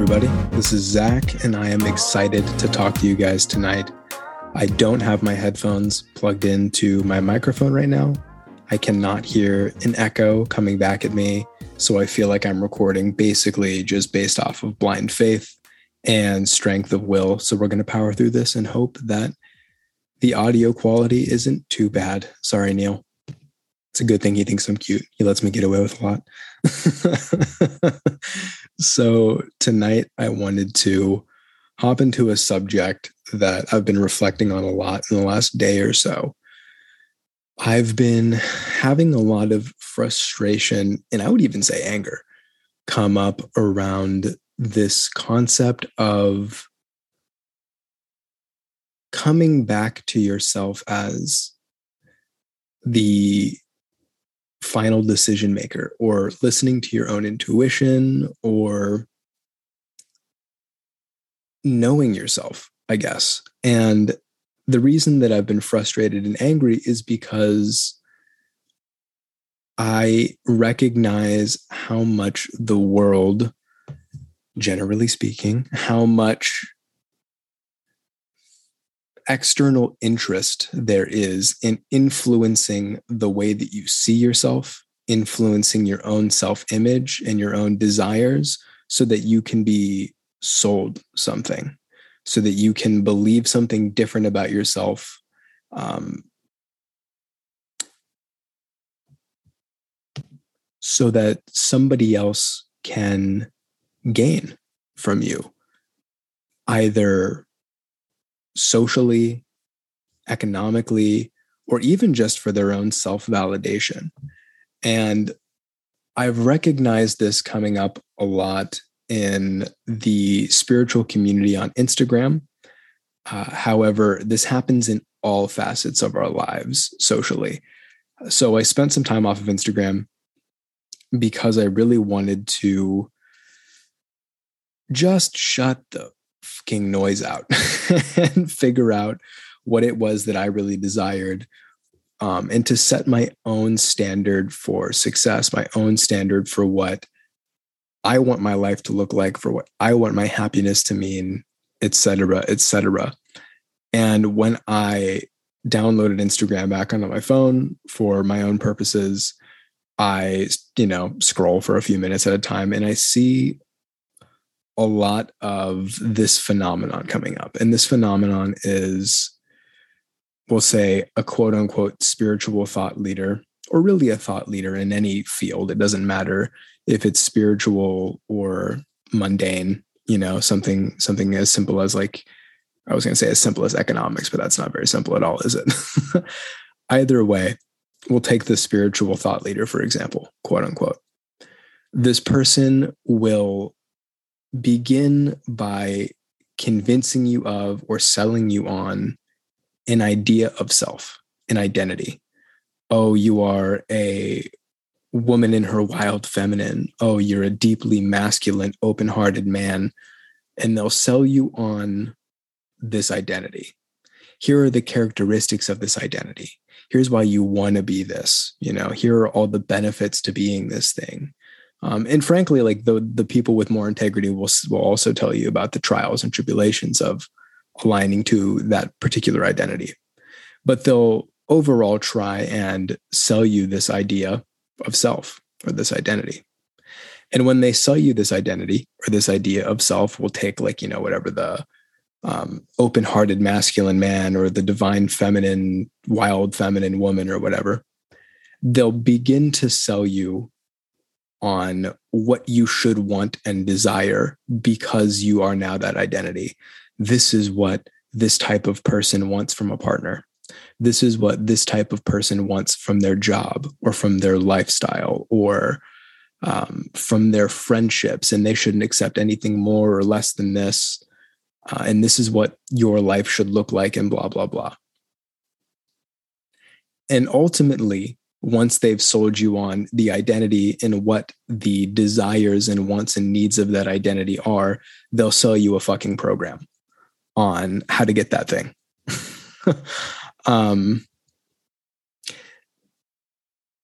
Everybody. This is Zach, and I am excited to talk to you guys tonight. I don't have my headphones plugged into my microphone right now. I cannot hear an echo coming back at me. So I feel like I'm recording basically just based off of blind faith and strength of will. So we're going to power through this and hope that the audio quality isn't too bad. Sorry, Neil. It's a good thing he thinks I'm cute. He lets me get away with a lot. so tonight I wanted to hop into a subject that I've been reflecting on a lot in the last day or so. I've been having a lot of frustration, and I would even say anger, come up around this concept of coming back to yourself as the final decision maker or listening to your own intuition or knowing yourself, I guess. And the reason that I've been frustrated and angry is because I recognize how much the world, generally speaking, how much external interest there is in influencing the way that you see yourself, influencing your own self image and your own desires so that you can be sold something, so that you can believe something different about yourself. Um, so that somebody else can gain from you, either socially, economically, or even just for their own self validation. And I've recognized this coming up a lot in the spiritual community on Instagram. Uh, however, this happens in all facets of our lives socially. So I spent some time off of Instagram because I really wanted to just shut the fucking noise out and figure out what it was that I really desired. Um, and to set my own standard for success, my own standard for what I want my life to look like, for what I want my happiness to mean, et cetera, et cetera. And when I downloaded Instagram back onto my phone for my own purposes, I, you know, scroll for a few minutes at a time and I see a lot of this phenomenon coming up. And this phenomenon is, we'll say, a quote unquote spiritual thought leader, or really a thought leader in any field. It doesn't matter if it's spiritual or mundane, you know, something something as simple as like I was going to say as simple as economics, but that's not very simple at all, is it? Either way, we'll take the spiritual thought leader, for example, quote unquote. This person will begin by convincing you of or selling you on an idea of self, an identity. Oh, you are a woman in her wild feminine. Oh, you're a deeply masculine, open hearted man. And they'll sell you on this identity. Here are the characteristics of this identity. Here's why you want to be this. You know, here are all the benefits to being this thing. Um, and frankly, like the the people with more integrity will will also tell you about the trials and tribulations of aligning to that particular identity. But they'll overall try and sell you this idea of self or this identity. And when they sell you this identity or this idea of self, we'll take like you know whatever the um, open-hearted masculine man or the divine feminine, wild feminine woman or whatever. They'll begin to sell you on what you should want and desire because you are now that identity. This is what this type of person wants from a partner. This is what this type of person wants from their job or from their lifestyle or um, from their friendships. And they shouldn't accept anything more or less than this. Uh, and this is what your life should look like, and blah, blah, blah. And ultimately, once they've sold you on the identity and what the desires and wants and needs of that identity are, they'll sell you a fucking program on how to get that thing. um,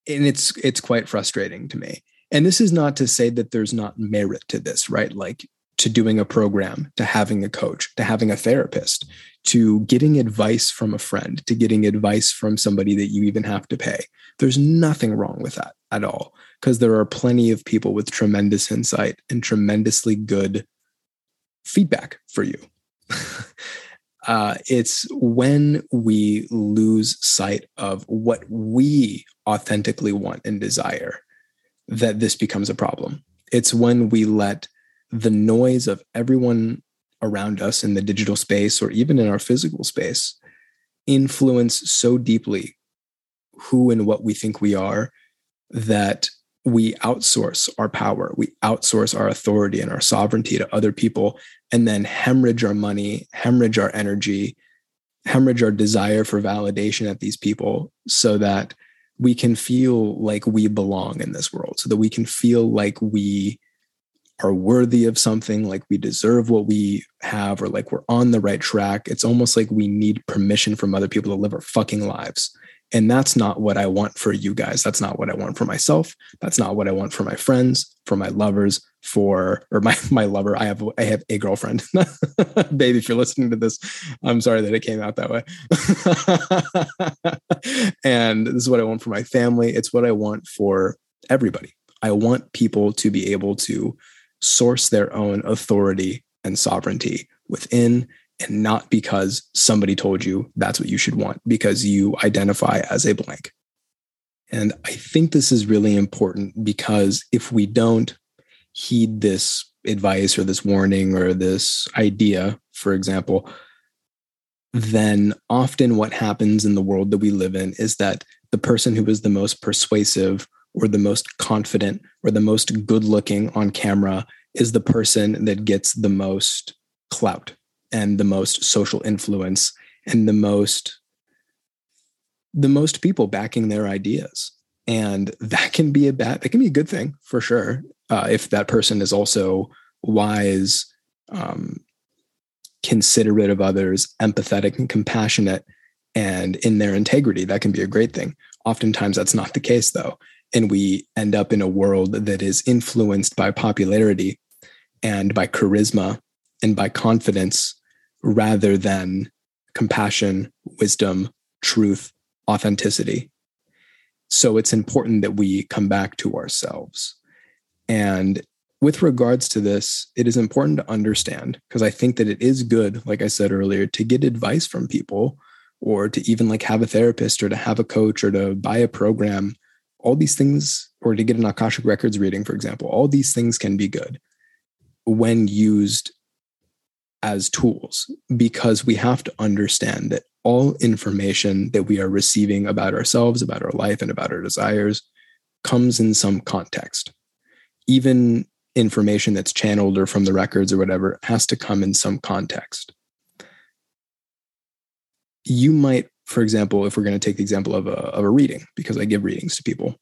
and it's it's quite frustrating to me. And this is not to say that there's not merit to this, right? Like to doing a program, to having a coach, to having a therapist, to getting advice from a friend, to getting advice from somebody that you even have to pay. There's nothing wrong with that at all, because there are plenty of people with tremendous insight and tremendously good feedback for you. uh, it's when we lose sight of what we authentically want and desire that this becomes a problem. It's when we let the noise of everyone around us in the digital space or even in our physical space influence so deeply who and what we think we are that we outsource our power, we outsource our authority and our sovereignty to other people, and then hemorrhage our money, hemorrhage our energy, hemorrhage our desire for validation at these people so that we can feel like we belong in this world, so that we can feel like we are worthy of something, like we deserve what we have, or like we're on the right track. It's almost like we need permission from other people to live our fucking lives. And that's not what I want for you guys. That's not what I want for myself. That's not what I want for my friends, for my lovers, for or my my lover. I have I have a girlfriend. Baby, if you're listening to this, I'm sorry that it came out that way. and this is what I want for my family. It's what I want for everybody. I want people to be able to source their own authority and sovereignty within and not because somebody told you that's what you should want because you identify as a blank. And I think this is really important because if we don't heed this advice or this warning or this idea, for example, then often what happens in the world that we live in is that the person who is the most persuasive or the most confident or the most good looking on camera is the person that gets the most clout and the most social influence and the most the most people backing their ideas. And that can be a bad that can be a good thing for sure uh, if that person is also wise um, considerate of others empathetic and compassionate and in their integrity that can be a great thing. Oftentimes that's not the case though and we end up in a world that is influenced by popularity and by charisma and by confidence rather than compassion, wisdom, truth, authenticity. So it's important that we come back to ourselves. And with regards to this, it is important to understand because I think that it is good, like I said earlier, to get advice from people or to even like have a therapist or to have a coach or to buy a program. All these things, or to get an Akashic Records reading, for example, all these things can be good when used as tools because we have to understand that all information that we are receiving about ourselves, about our life, and about our desires comes in some context. Even information that's channeled or from the records or whatever has to come in some context. You might, for example, if we're going to take the example of a, of a reading, because I give readings to people,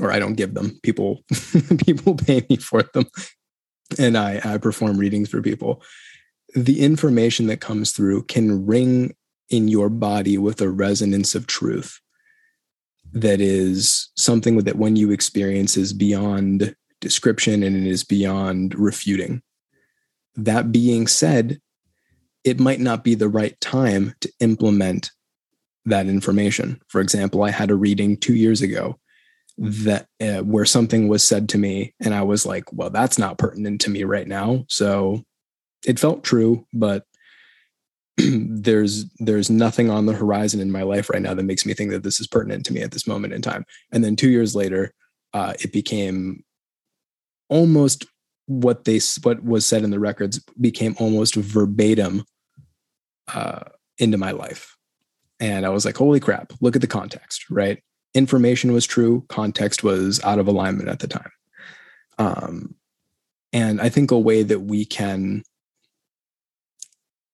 or I don't give them, people people pay me for them, and I, I perform readings for people the information that comes through can ring in your body with a resonance of truth that is something that when you experience is beyond description and it is beyond refuting. That being said, it might not be the right time to implement that information. For example, I had a reading two years ago that uh, where something was said to me, and I was like, "Well, that's not pertinent to me right now." So it felt true, but there's there's nothing on the horizon in my life right now that makes me think that this is pertinent to me at this moment in time. And then two years later, uh, it became almost what they what was said in the records became almost verbatim uh, into my life, and I was like, "Holy crap! Look at the context, right? Information was true, context was out of alignment at the time." Um, and I think a way that we can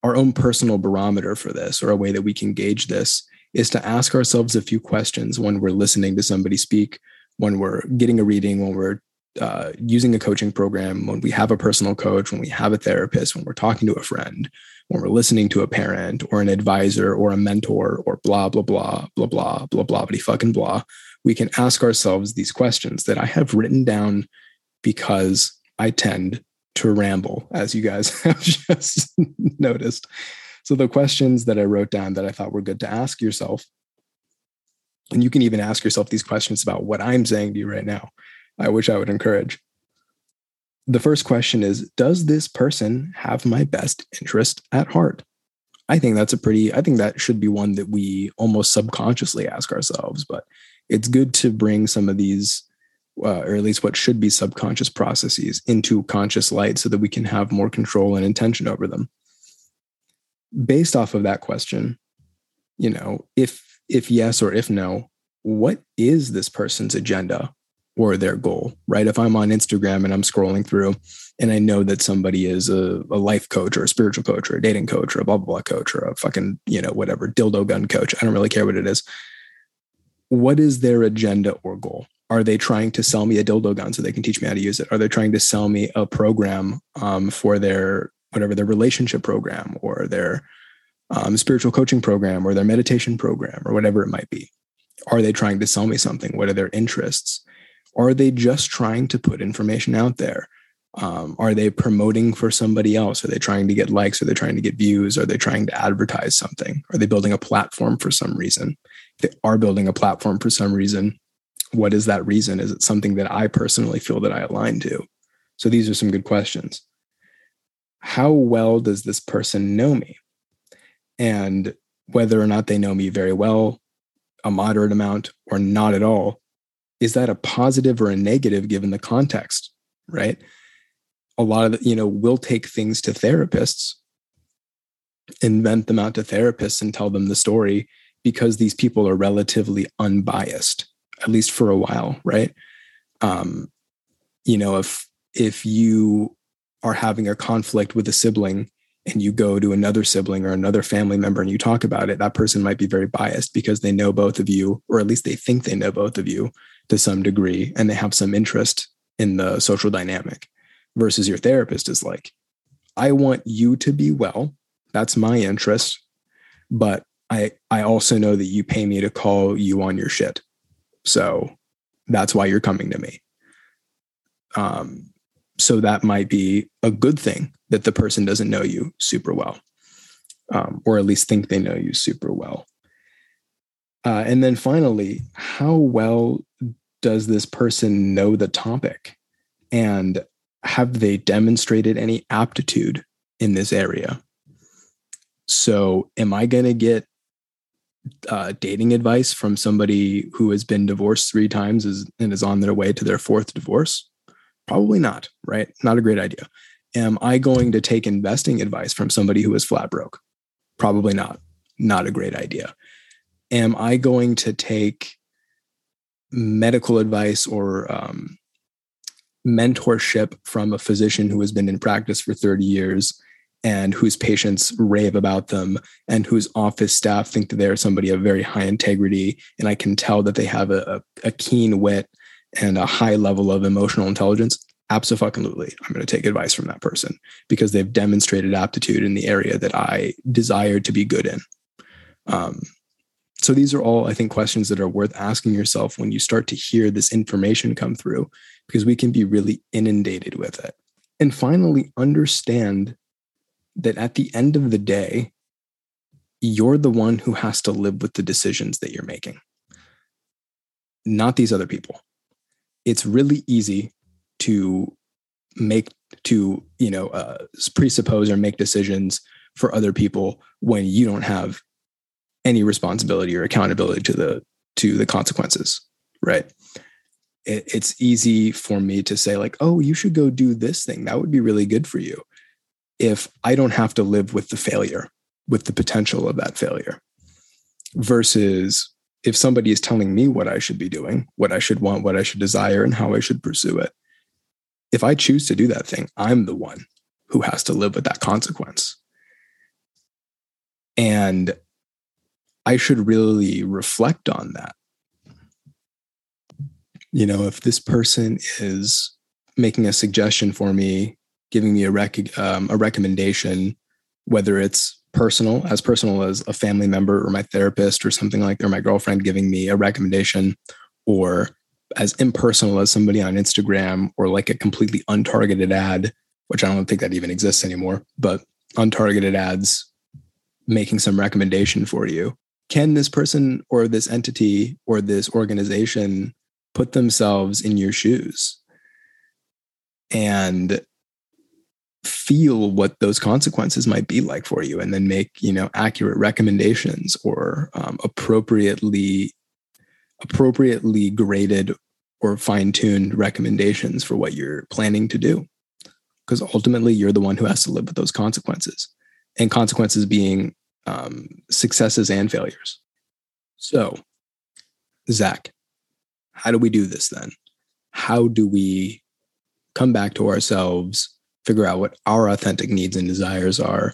our own personal barometer for this or a way that we can gauge this is to ask ourselves a few questions when we're listening to somebody speak, when we're getting a reading, when we're uh, using a coaching program, when we have a personal coach, when we have a therapist, when we're talking to a friend, when we're listening to a parent or an advisor or a mentor or blah, blah, blah, blah, blah, blah, blah, blah, fucking blah, we can ask ourselves these questions that I have written down because I tend to ramble, as you guys have just noticed. So, the questions that I wrote down that I thought were good to ask yourself, and you can even ask yourself these questions about what I'm saying to you right now, I which I would encourage. The first question is Does this person have my best interest at heart? I think that's a pretty, I think that should be one that we almost subconsciously ask ourselves, but it's good to bring some of these uh, or at least what should be subconscious processes into conscious light so that we can have more control and intention over them based off of that question you know if if yes or if no what is this person's agenda or their goal right if i'm on instagram and i'm scrolling through and i know that somebody is a, a life coach or a spiritual coach or a dating coach or a blah blah blah coach or a fucking you know whatever dildo gun coach i don't really care what it is what is their agenda or goal are they trying to sell me a dildo gun so they can teach me how to use it? Are they trying to sell me a program um, for their whatever their relationship program or their um, spiritual coaching program or their meditation program or whatever it might be? Are they trying to sell me something? What are their interests? Are they just trying to put information out there? Um, are they promoting for somebody else? Are they trying to get likes? Are they trying to get views? Are they trying to advertise something? Are they building a platform for some reason? If they are building a platform for some reason, what is that reason? Is it something that I personally feel that I align to? So these are some good questions. How well does this person know me? And whether or not they know me very well, a moderate amount, or not at all, is that a positive or a negative given the context? Right. A lot of the, you know, we'll take things to therapists, invent them out to therapists and tell them the story because these people are relatively unbiased at least for a while, right? Um, you know, if if you are having a conflict with a sibling and you go to another sibling or another family member and you talk about it, that person might be very biased because they know both of you, or at least they think they know both of you to some degree, and they have some interest in the social dynamic. Versus your therapist is like, I want you to be well. That's my interest. But I I also know that you pay me to call you on your shit. So that's why you're coming to me. Um, so that might be a good thing that the person doesn't know you super well, um, or at least think they know you super well. Uh, and then finally, how well does this person know the topic? And have they demonstrated any aptitude in this area? So, am I going to get uh, dating advice from somebody who has been divorced three times and is on their way to their fourth divorce? Probably not, right? Not a great idea. Am I going to take investing advice from somebody who is flat broke? Probably not. Not a great idea. Am I going to take medical advice or um, mentorship from a physician who has been in practice for 30 years and whose patients rave about them and whose office staff think that they're somebody of very high integrity and i can tell that they have a, a, keen wit and a high level of emotional intelligence? Absolutely. I'm going to take advice from that person because they've demonstrated aptitude in the area that i desire to be good in. Um, so these are all i think questions that are worth asking yourself when you start to hear this information come through because we can be really inundated with it and finally understand that at the end of the day, you're the one who has to live with the decisions that you're making, not these other people. It's really easy to make to you know uh, presuppose or make decisions for other people when you don't have any responsibility or accountability to the to the consequences right it, it's easy for me to say like oh you should go do this thing that would be really good for you if I don't have to live with the failure, with the potential of that failure, versus if somebody is telling me what I should be doing, what I should want, what I should desire, and how I should pursue it. If I choose to do that thing, I'm the one who has to live with that consequence. And I should really reflect on that. You know, if this person is making a suggestion for me giving me a rec- um, a recommendation, whether it's personal, as personal as a family member or my therapist or something like, or my girlfriend giving me a recommendation, or as impersonal as somebody on Instagram or like a completely untargeted ad which I don't think that even exists anymore, but untargeted ads making some recommendation for you. Can this person or this entity or this organization put themselves in your shoes and feel what those consequences might be like for you and then make you know accurate recommendations or um, appropriately appropriately graded or fine-tuned recommendations for what you're planning to do? Because ultimately you're the one who has to live with those consequences. And consequences being um, successes and failures so zach how do we do this then how do we come back to ourselves figure out what our authentic needs and desires are,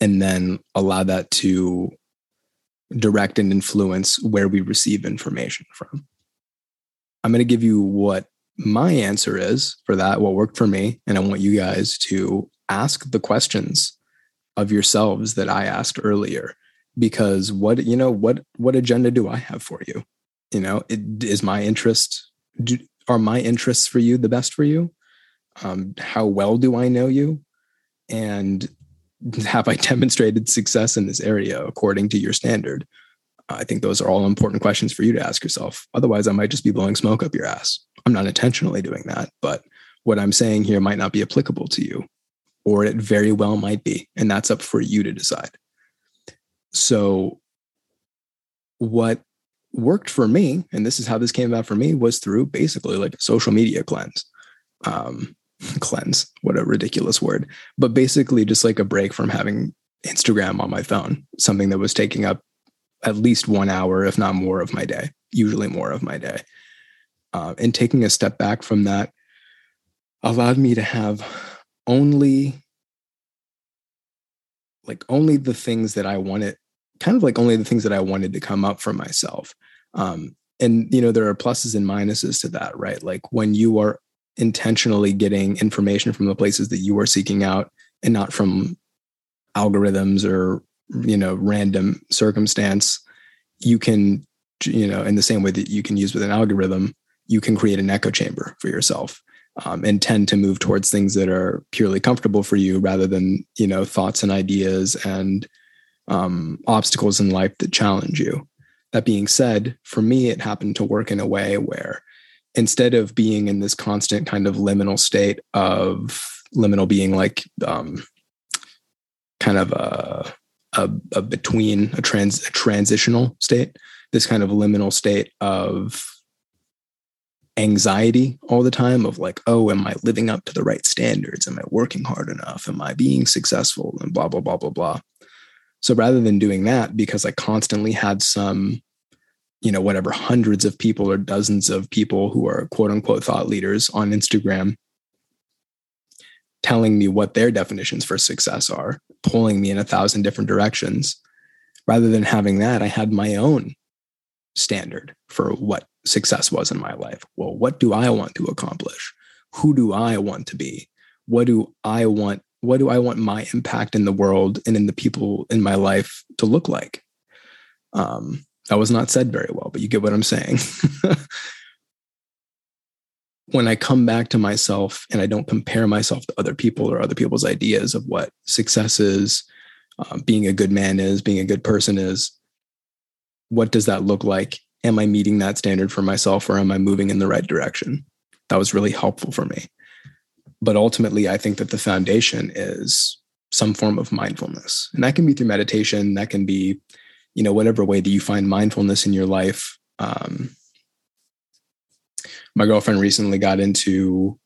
and then allow that to direct and influence where we receive information from. I'm going to give you what my answer is for that, what worked for me. And I want you guys to ask the questions of yourselves that I asked earlier. Because what, you know, what, what agenda do I have for you? You know, it, is my interest, do, are my interests for you the best for you? um, how well do I know you? And have I demonstrated success in this area according to your standard? I think those are all important questions for you to ask yourself. Otherwise, I might just be blowing smoke up your ass. I'm not intentionally doing that, but what I'm saying here might not be applicable to you, or it very well might be. And that's up for you to decide. So, what worked for me, and this is how this came about for me, was through basically like a social media cleanse. Um, cleanse what a ridiculous word but basically just like a break from having instagram on my phone something that was taking up at least one hour if not more of my day usually more of my day uh, and taking a step back from that allowed me to have only like only the things that i wanted kind of like only the things that i wanted to come up for myself. Um, and you know there are pluses and minuses to that right? Like when you are intentionally getting information from the places that you are seeking out and not from algorithms or you know random circumstance you can you know in the same way that you can use with an algorithm you can create an echo chamber for yourself um, and tend to move towards things that are purely comfortable for you rather than you know thoughts and ideas and um, obstacles in life that challenge you. That being said for me it happened to work in a way where instead of being in this constant kind of liminal state of liminal being like um, kind of a, a, a between a trans a transitional state, this kind of liminal state of anxiety all the time of like, oh, am I living up to the right standards? Am I working hard enough? Am I being successful? And blah, blah, blah, blah, blah. So rather than doing that, because I constantly had some you know whatever hundreds of people or dozens of people who are quote unquote thought leaders on Instagram telling me what their definitions for success are, pulling me in a thousand different directions. Rather than having that, I had my own standard for what success was in my life. Well, what do I want to accomplish? Who do I want to be? What do I want? What do I want my impact in the world and in the people in my life to look like? Um, that was not said very well, but you get what I'm saying. when I come back to myself and I don't compare myself to other people or other people's ideas of what success is, uh, being a good man is, being a good person is, what does that look like? Am I meeting that standard for myself or am I moving in the right direction? That was really helpful for me. But ultimately, I think that the foundation is some form of mindfulness. And that can be through meditation, that can be you know whatever way that you find mindfulness in your life um, my girlfriend recently got into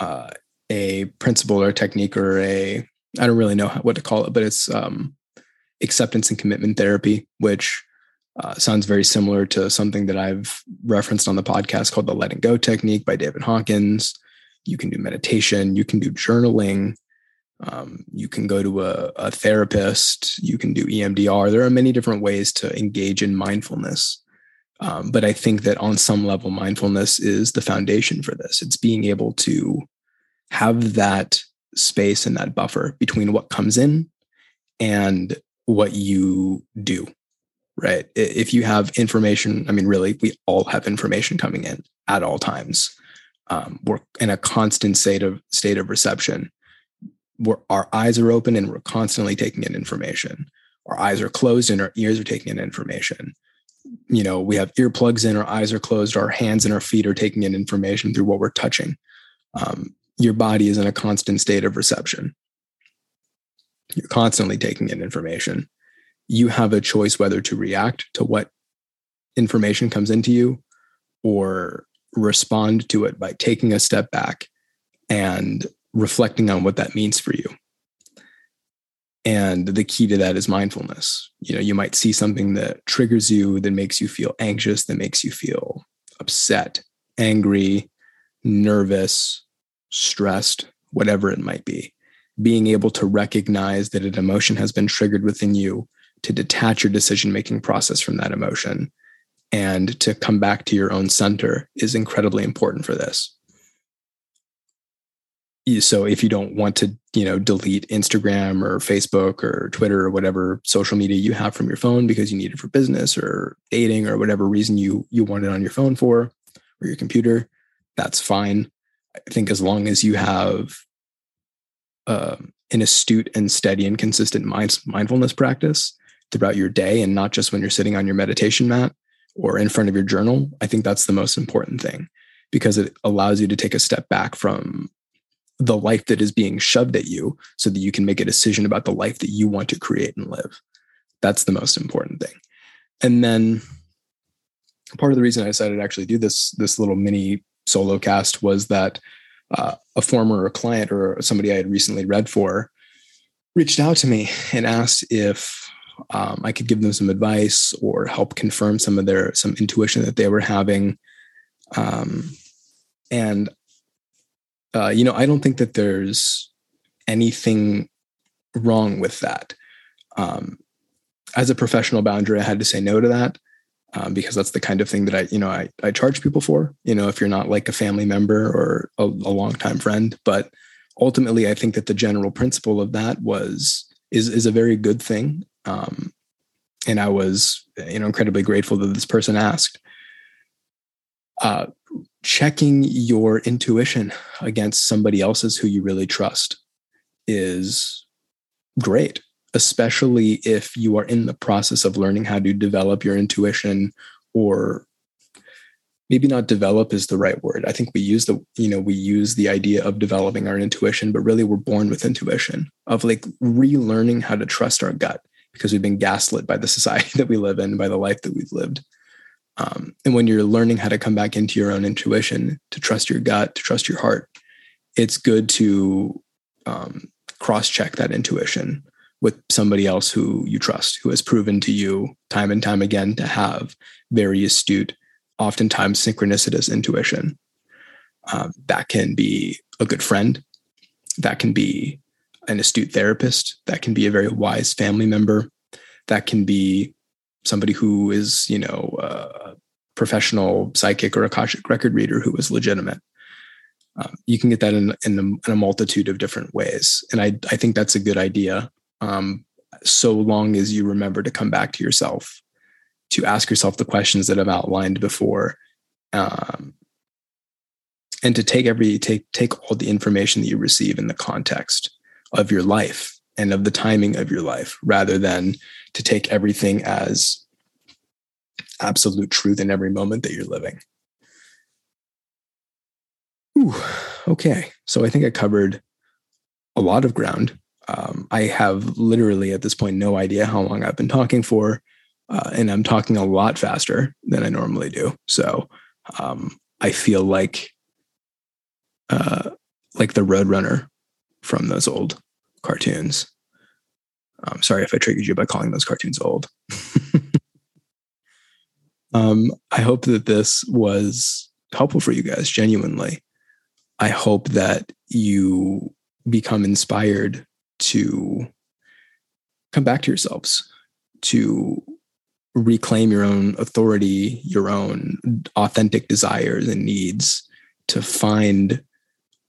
uh, a principle or a technique or a i don't really know what to call it but it's um, acceptance and commitment therapy which uh, sounds very similar to something that i've referenced on the podcast called the letting go technique by david hawkins you can do meditation you can do journaling um, you can go to a, a, therapist, you can do EMDR. There are many different ways to engage in mindfulness. Um, but I think that on some level, mindfulness is the foundation for this. It's being able to have that space and that buffer between what comes in and what you do, right? If you have information, I mean, really, we all have information coming in at all times. Um, we're in a constant state of state of reception we're, our eyes are open and we're constantly taking in information. Our eyes are closed and our ears are taking in information. You know, we have earplugs in, our eyes are closed, our hands and our feet are taking in information through what we're touching. Um, your body is in a constant state of reception. You're constantly taking in information. You have a choice whether to react to what information comes into you or respond to it by taking a step back and reflecting on what that means for you. And the key to that is mindfulness. You know, you might see something that triggers you, that makes you feel anxious, that makes you feel upset, angry, nervous, stressed, whatever it might be. Being able to recognize that an emotion has been triggered within you, to detach your decision making process from that emotion, and to come back to your own center is incredibly important for this. So if you don't want to you know delete instagram or facebook or twitter or whatever social media you have from your phone because you need it for business or dating or whatever reason you you want it on your phone for or your computer that's fine. I think as long as you have uh, an astute and steady and consistent mind, mindfulness practice throughout your day and not just when you're sitting on your meditation mat or in front of your journal i think that's the most important thing because it allows you to take a step back from the life that is being shoved at you so that you can make a decision about the life that you want to create and live. That's the most important thing. And then part of the reason I decided to actually do this this little mini solo cast was that uh, a former client or somebody I had recently read for reached out to me and asked if um, I could give them some advice or help confirm some of their some intuition that they were having. Um, and uh, you know, I don't think that there's anything wrong with that. Um, as a professional boundary, I had to say no to that um, because that's the kind of thing that I, you know, I, I charge people for. You know, if you're not like a family member or a, a longtime friend, but ultimately, I think that the general principle of that was is is a very good thing. Um, and I was, you know, incredibly grateful that this person asked. Uh, checking your intuition against somebody else's who you really trust is great, especially if you are in the process of learning how to develop your intuition or maybe not develop is the right word. I think we use the, you know, we use the idea of developing our intuition, but really we're born with intuition of like relearning how to trust our gut because we've been gaslit by the society that we live in, by the life that we've lived. Um, and when you're learning how to come back into your own intuition, to trust your gut, to trust your heart, it's good to um, cross check that intuition with somebody else who you trust, who has proven to you time and time again to have very astute, oftentimes synchronicitous intuition. Um, that can be a good friend. That can be an astute therapist. That can be a very wise family member. That can be somebody who is, you know, a professional psychic or akashic record reader who is legitimate. Um, you can get that in, in, a, in, a, multitude of different ways. And I, I think that's a good idea. Um, so long as you remember to come back to yourself, to ask yourself the questions that I've outlined before, um, and to take every take take all the information that you receive in the context of your life and of the timing of your life, rather than to take everything as absolute truth in every moment that you're living. Ooh, okay. So I think I covered a lot of ground. Um, I have literally at this point no idea how long I've been talking for, uh, and I'm talking a lot faster than I normally do. So um, I feel like uh, like the Roadrunner from those old cartoons. I'm sorry if I triggered you by calling those cartoons old. um, I hope that this was helpful for you guys, genuinely. I hope that you become inspired to come back to yourselves, to reclaim your own authority, your own authentic desires and needs, to find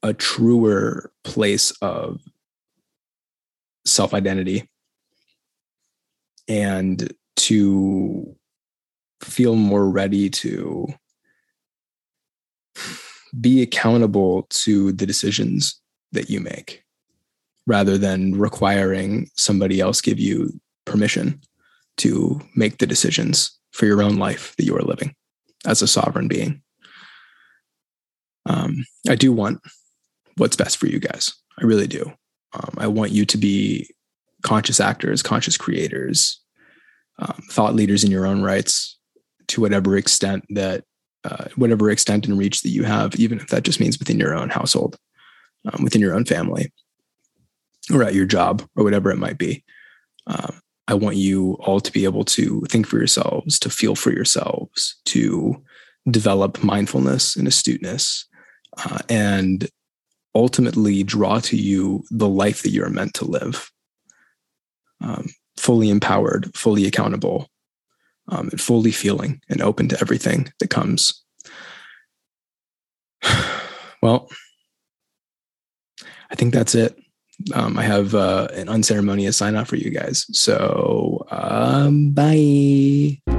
a truer place of self identity and to feel more ready to be accountable to the decisions that you make rather than requiring somebody else give you permission to make the decisions for your own life that you are living as a sovereign being. Um, I do want what's best for you guys. I really do. Um, I want you to be conscious actors, conscious creators, um, thought leaders in your own rights to whatever extent that, uh, whatever extent and reach that you have, even if that just means within your own household, um, within your own family, or at your job, or whatever it might be. Um, I want you all to be able to think for yourselves, to feel for yourselves, to develop mindfulness and astuteness, uh, and ultimately draw to you the life that you're meant to live. Um, fully empowered, fully accountable, um, and fully feeling and open to everything that comes. well, I think that's it. Um, I have uh, an unceremonious sign off for you guys. So, um, bye.